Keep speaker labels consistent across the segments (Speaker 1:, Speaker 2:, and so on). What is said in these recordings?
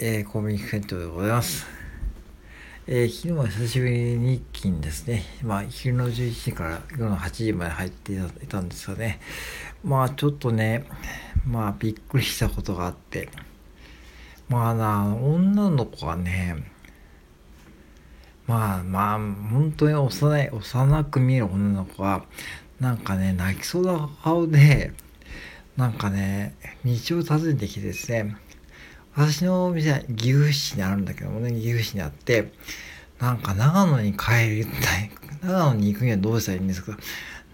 Speaker 1: えー、コンビニ店長でございます。えー、昨日は久しぶりに一気にですね、まあ、昼の11時から夜の8時まで入っていたんですがね、まあ、ちょっとね、まあ、びっくりしたことがあって、まあな、女の子がね、まあまあ、本当に幼い、幼く見える女の子が、なんかね、泣きそうな顔で、なんかね、道を訪ねてきてですね、私のお店は岐阜市にあるんだけどもね、岐阜市にあって、なんか長野に帰りたい。長野に行くにはどうしたらいいんですか？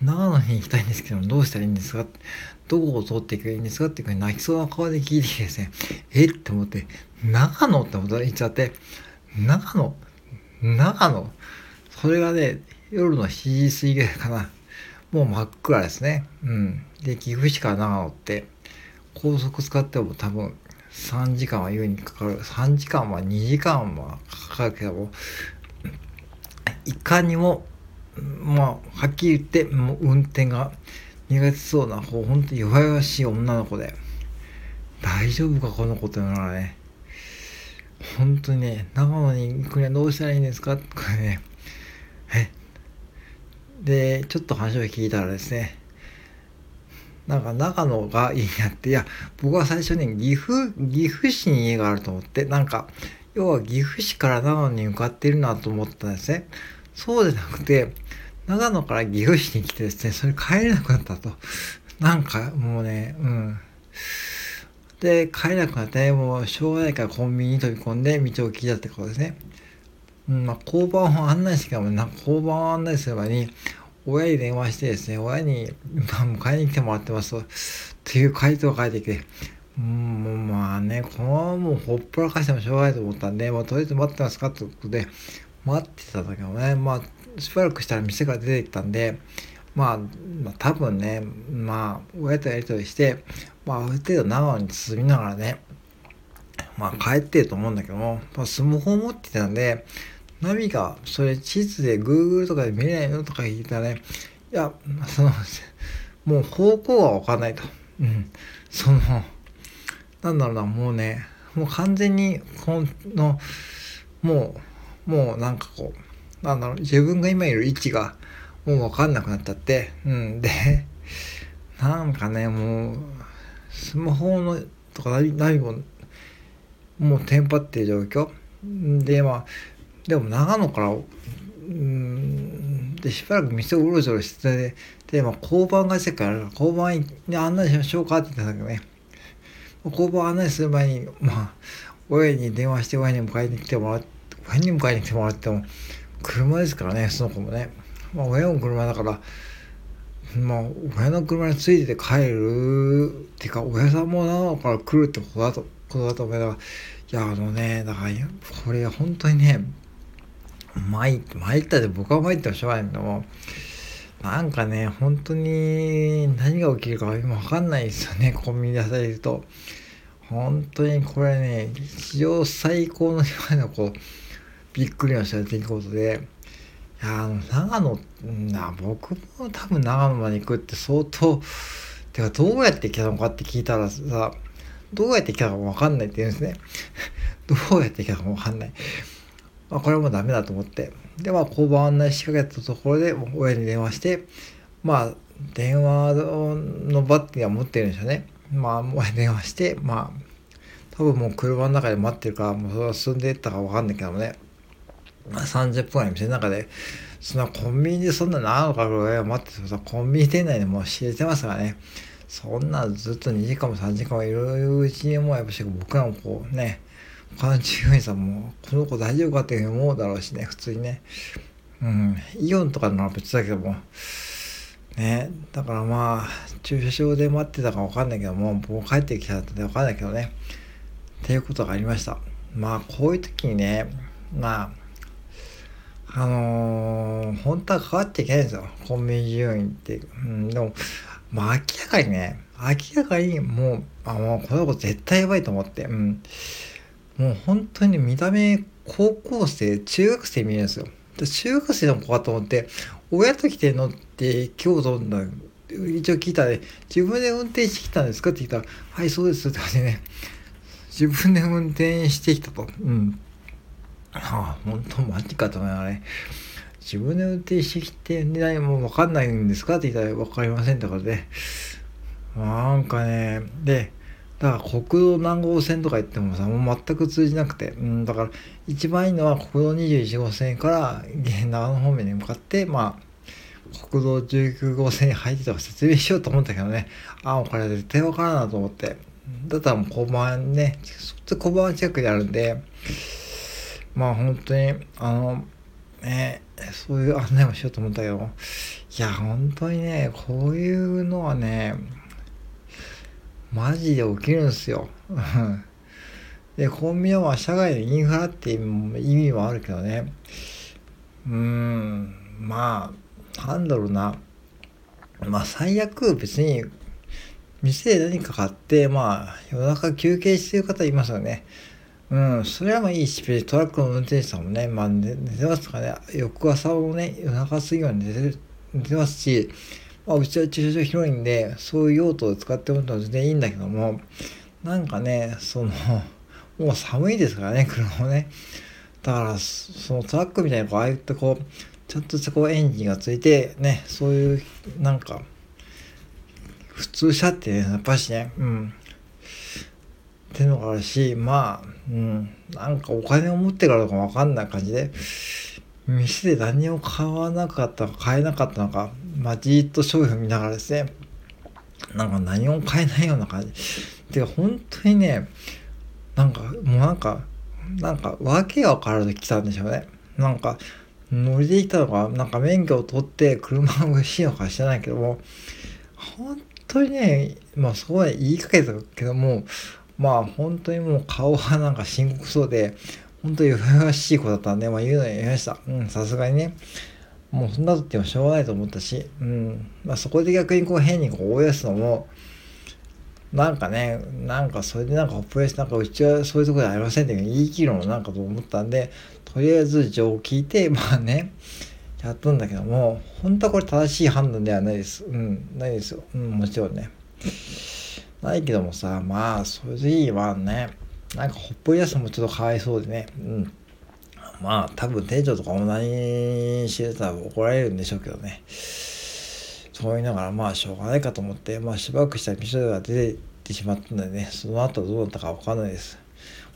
Speaker 1: 長野に行きたいんですけど、どうしたらいいんですか？どこを通っていけばいいんですかっていうか泣きそうな顔で聞いてきてですね、えっ？て思って、長野ってこと言っちゃって、長野長野それがね、夜の7時過ぎぐらいかな。もう真っ暗ですね。うん。で、岐阜市から長野って、高速使っても多分3時間は優にかかる。3時間は2時間はかかるけどいかにもまあはっきり言ってもう運転が苦手そうなこう本当に弱々しい女の子で大丈夫かこの子というのはね本当にね長野に行くにはどうしたらいいんですか？ってね。え？でちょっと話を聞いたらですねなんか長野がいいなって、いや、僕は最初に岐阜、岐阜市に家があると思って、なんか、要は岐阜市から長野に向かっているなと思ったんですね。そうじゃなくて、長野から岐阜市に来てですね、それ帰れなくなったと。なんかもうね、うん。で、帰れなくなって、もうしょうがないからコンビニに飛び込んで道を聞いたってことですね。うん、まあ、交番を案内してからも、なんか交番を案内すればに、親に電話してですね、親に、まあ、迎えに来てもらってますと、っていう回答が返ってきて、うん、まあね、このままもうほっぽらかしてもしょうがないと思ったんで、まあ、とりあえず待ってますかってことで、待ってたんだけどね、まあ、しばらくしたら店から出てきたんで、まあ、まあ、多分ね、まあ、親とやりとりして、まあ、ある程度長野に進みながらね、まあ、帰ってると思うんだけども、まあ、スマホを持ってたんで、ナビがそれ地図で Google とかで見れないのとか聞いたらね、いや、その、もう方向はわかんないと。うん。その、なんだろうな、もうね、もう完全に、この、もう、もうなんかこう、なんだろう、自分が今いる位置が、もうわかんなくなっちゃって、うん。で、なんかね、もう、スマホの、とかナビも、もうテンパってる状況。で、まあ、でも長野からうんでしばらく店をうろちょろしててで、まあ、交番がしてから交番に案内しましょうかって言ったんだけどね。交番案内する前にまあ親に電話して親に迎えに来てもらって親に迎えに来てもらっても車ですからねその子もね、まあ、親の車だからまあ親の車についてて帰るっていうか親さんも長野から来るってことだとことだと思いながらいやあのねだからこれ本当にね参参ったで僕は参ってもしょうがないけどもなんかね本当に何が起きるか今分かんないですよねコンビニで働いると。本当にこれね史上最高の今のこうびっくりのした出来事で。いやあの長野な僕も多分長野まで行くって相当てかどうやって来たのかって聞いたらさどうやって来たか分かんないって言うんですね。どうやって来たか分かんない。まあ、これもダメだと思って、で、まあ、交番案内しかけたところで、親に電話して、まあ、電話のバッテリーは持ってるんですよね。まあ、親に電話して、まあ、多分もう車の中で待ってるから、もうそれは進んでいったかわかんないけどもね、まあ、30分ぐらい店の中で、そんなコンビニでそんな何のかぐらい待っててさ、コンビニ店内でもう知れてますからね、そんなずっと2時間も3時間もいるうちにもうやっぱし僕らもこうね、他の従業員さんもこの子大丈夫かって思うだろうしね普通にね。うん。イオンとかなら別だけどもね。だからまあ駐車場で待ってたか分かんないけどももう帰ってきたって分かんないけどね。っていうことがありました。まあこういう時にねまああのー、本当は変わっちゃいけないんですよ。コンビニ従業員って、うん、でもまあ明らかにね明らかにもうあもうこの子絶対やばいと思って。うん。もう本当に見た目高校生中学生見えるんですよで中学生の子かと思って親と来てんのって今日どんな一応聞いたら、ね、自分で運転してきたんですかって聞いたら「はいそうです」って感じでね自分で運転してきたと。うん。はあ、本当マジかと思いながらね。自分で運転してきて、ね、もう分かんないんですかって言ったら分かりませんってことで、なんかね、で、だから国道何号線とか言ってもさ、もう全く通じなくて、うん、だから一番いいのは国道21号線から長野方面に向かって、まあ、国道19号線に入ってとか説明しようと思ったけどね、ああ、これ絶対わからんなと思って、だったらもう交番ね、そっち交番近くにあるんで、まあ本当に、あの、ね、そういう案内もしようと思ったけど、いや、本当にね、こういうのはね、マジで起きるんすよ。で、コンビニは社外のインフラっていう意味もあるけどね。うーん、まあ、なんだろうな。まあ、最悪別に、店で何か買って、まあ、夜中休憩してる方いますよね。うん、それはまあいいし、トラックの運転手さんもね、まあ寝てますかね、翌朝もね、夜中過ぎまで寝て寝てますし、まあ、うちは駐車場広いんで、そういう用途を使ってもらっても全然いいんだけども、なんかね、その、もう寒いですからね、車もね。だから、そのトラックみたいな、こう、ああいったこう、ちゃんとしたこうエンジンがついて、ね、そういう、なんか、普通車ってね、やっぱしね、うん。っていうのがあるし、まあ、うん、なんかお金を持ってからとかわかんない感じで、店で何を買わなかったか買えなかったのか、まあ、じーっと商品を見ながらですね、なんか何も買えないような感じ。てか、本当にね、なんか、もうなんか、なんか、訳が分からず来たんでしょうね。なんか、乗りできたのか、なんか免許を取って車が欲しいのか知らないけども、本当にね、まあそこまで言いかけたけども、まあ本当にもう顔はなんか深刻そうで、本当に弱々しい子だったんで、まあ言うのやりました。うん、さすがにね。もうそんなとってもしょうがないと思ったし、うん。まあそこで逆にこう変にこう追い出すのも、なんかね、なんかそれでなんかほっぽりして、なんかうちはそういうところでありませんって言い切るのなんかと思ったんで、とりあえず情を聞いて、まあね、やったんだけども、本当はこれ正しい判断ではないです。うん、ないですよ。うん、もちろんね。ないけどもさ、まあ、それでいいわね。なんかほっぽり出すのもちょっとかわいそうでね。うん。まあ、多分店長とかも何してたら怒られるんでしょうけどね。そう言いながら、まあ、しょうがないかと思って、まあ、しばらくしたら店が出てってしまったんでね、その後どうなったかわかんないです。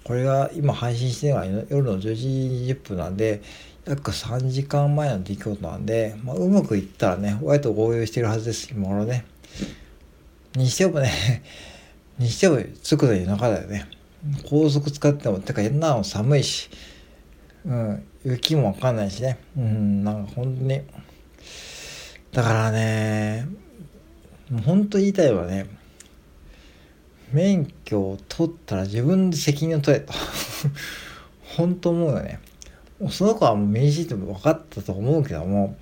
Speaker 1: これが今配信してるのは夜の10時20分なんで、約3時間前の出来事なんで、まあ、うまくいったらね、親と合流してるはずです、今頃ね。にしてもね、にしても着くの夜中だよね。高速使っても、てか変なの寒いし、うん、雪もわかんないしね。うん、なんか本当に。だからね、もう本当言いたいわね。免許を取ったら自分で責任を取れと。本当思うよね。その子はもう明治って分かったと思うけども、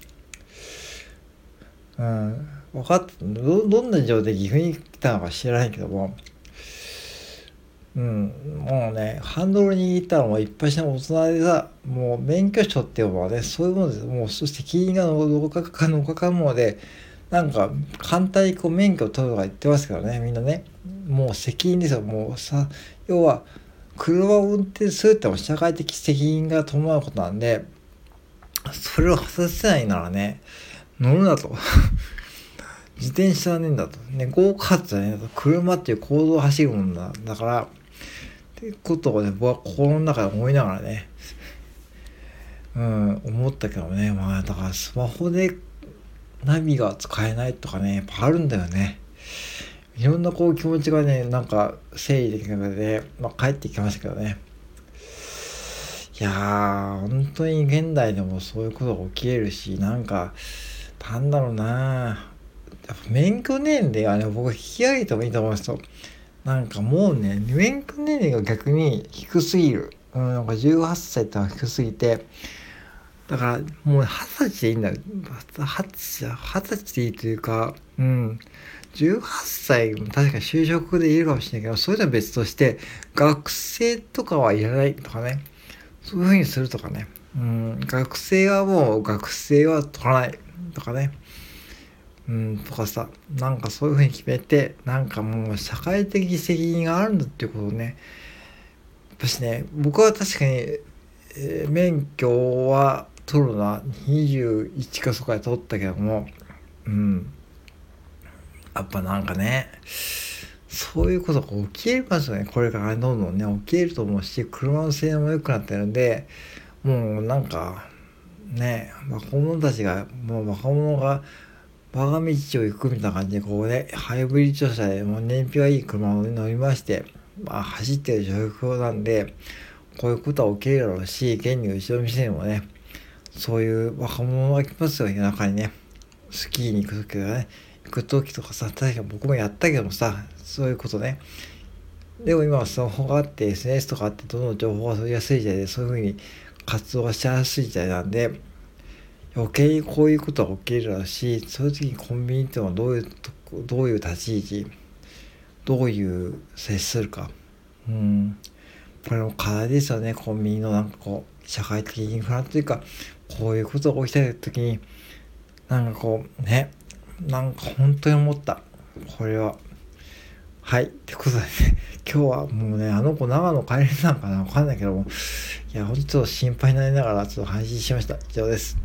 Speaker 1: うん、分かったどどんな状態で岐阜に来たのか知らないけどもうんもうねハンドル握ったらもう一発の大人でさもう免許証っていうのはねそういうものですもうそして責任がどかかのかかものでなんか簡単にこう免許を取るとか言ってますからねみんなねもう責任ですよもうさ要は車を運転するっても社会的責任が伴うことなんでそれを果たせないならね乗るなと自転車はねえんだと。ね、ゴーカートじゃねえんだと。車っていう行動を走るもんだ。だから、ってことをね、僕は心の中で思いながらね、うん、思ったけどね、まあ、だからスマホでナビが使えないとかね、やっぱあるんだよね。いろんなこう気持ちがね、なんか整理できなくて、まあ帰ってきましたけどね。いやー、本当に現代でもそういうことが起きれるし、なんか、なんだろうなやっぱ免許年齢はね、僕は引き上げてもいいと思うんですよ。なんかもうね、免許年齢が逆に低すぎる。うん、なんか18歳ってのは低すぎて、だからもう20歳でいいんだよ。20歳、20歳でいいというか、うん。18歳も確かに就職でいるかもしれないけど、それとは別として、学生とかはいらないとかね。そういうふうにするとかね。うん、学生はもう学生は取らないとかね。うん、とかさなんかそういうふうに決めてなんかもう社会的責任があるんだっていうことをねぱしね僕は確かに、えー、免許は取るのは21かそこで取ったけどもうん。やっぱなんかねそういうことが起きえますよね。これからどんどんね起きえると思うし車の性能も良くなってるんでもうなんかね若者たちがもう若者が我が道を行くみたいな感じでこうねハイブリッド車でもう燃費はいい車を乗りましてまあ走ってる状況なんでこういうことは起きるだろうし現にうちの店にもねそういう若者が来ますよ夜中にね。スキーに行く時はね行く時とかさ確か僕もやったけどもさそういうことね。でも今はスマホがあって SNS とかあってどんどん情報が取りやすい時代でそういうふうに活動がしやすい時代なんで余計にこういうことが起きるだろうしそういう時にコンビニってのはどういうどういう立ち位置どういう接するか。うんこれも課題ですよね。コンビニのなんかこう社会的インフラというかこういうことが起きた時になんかこうねなんか本当に思った。これははいってことでね。今日はもうねあの子長野帰れたのかなわかんないけどもいやほんと心配になりながらちょっと配信しました。以上です。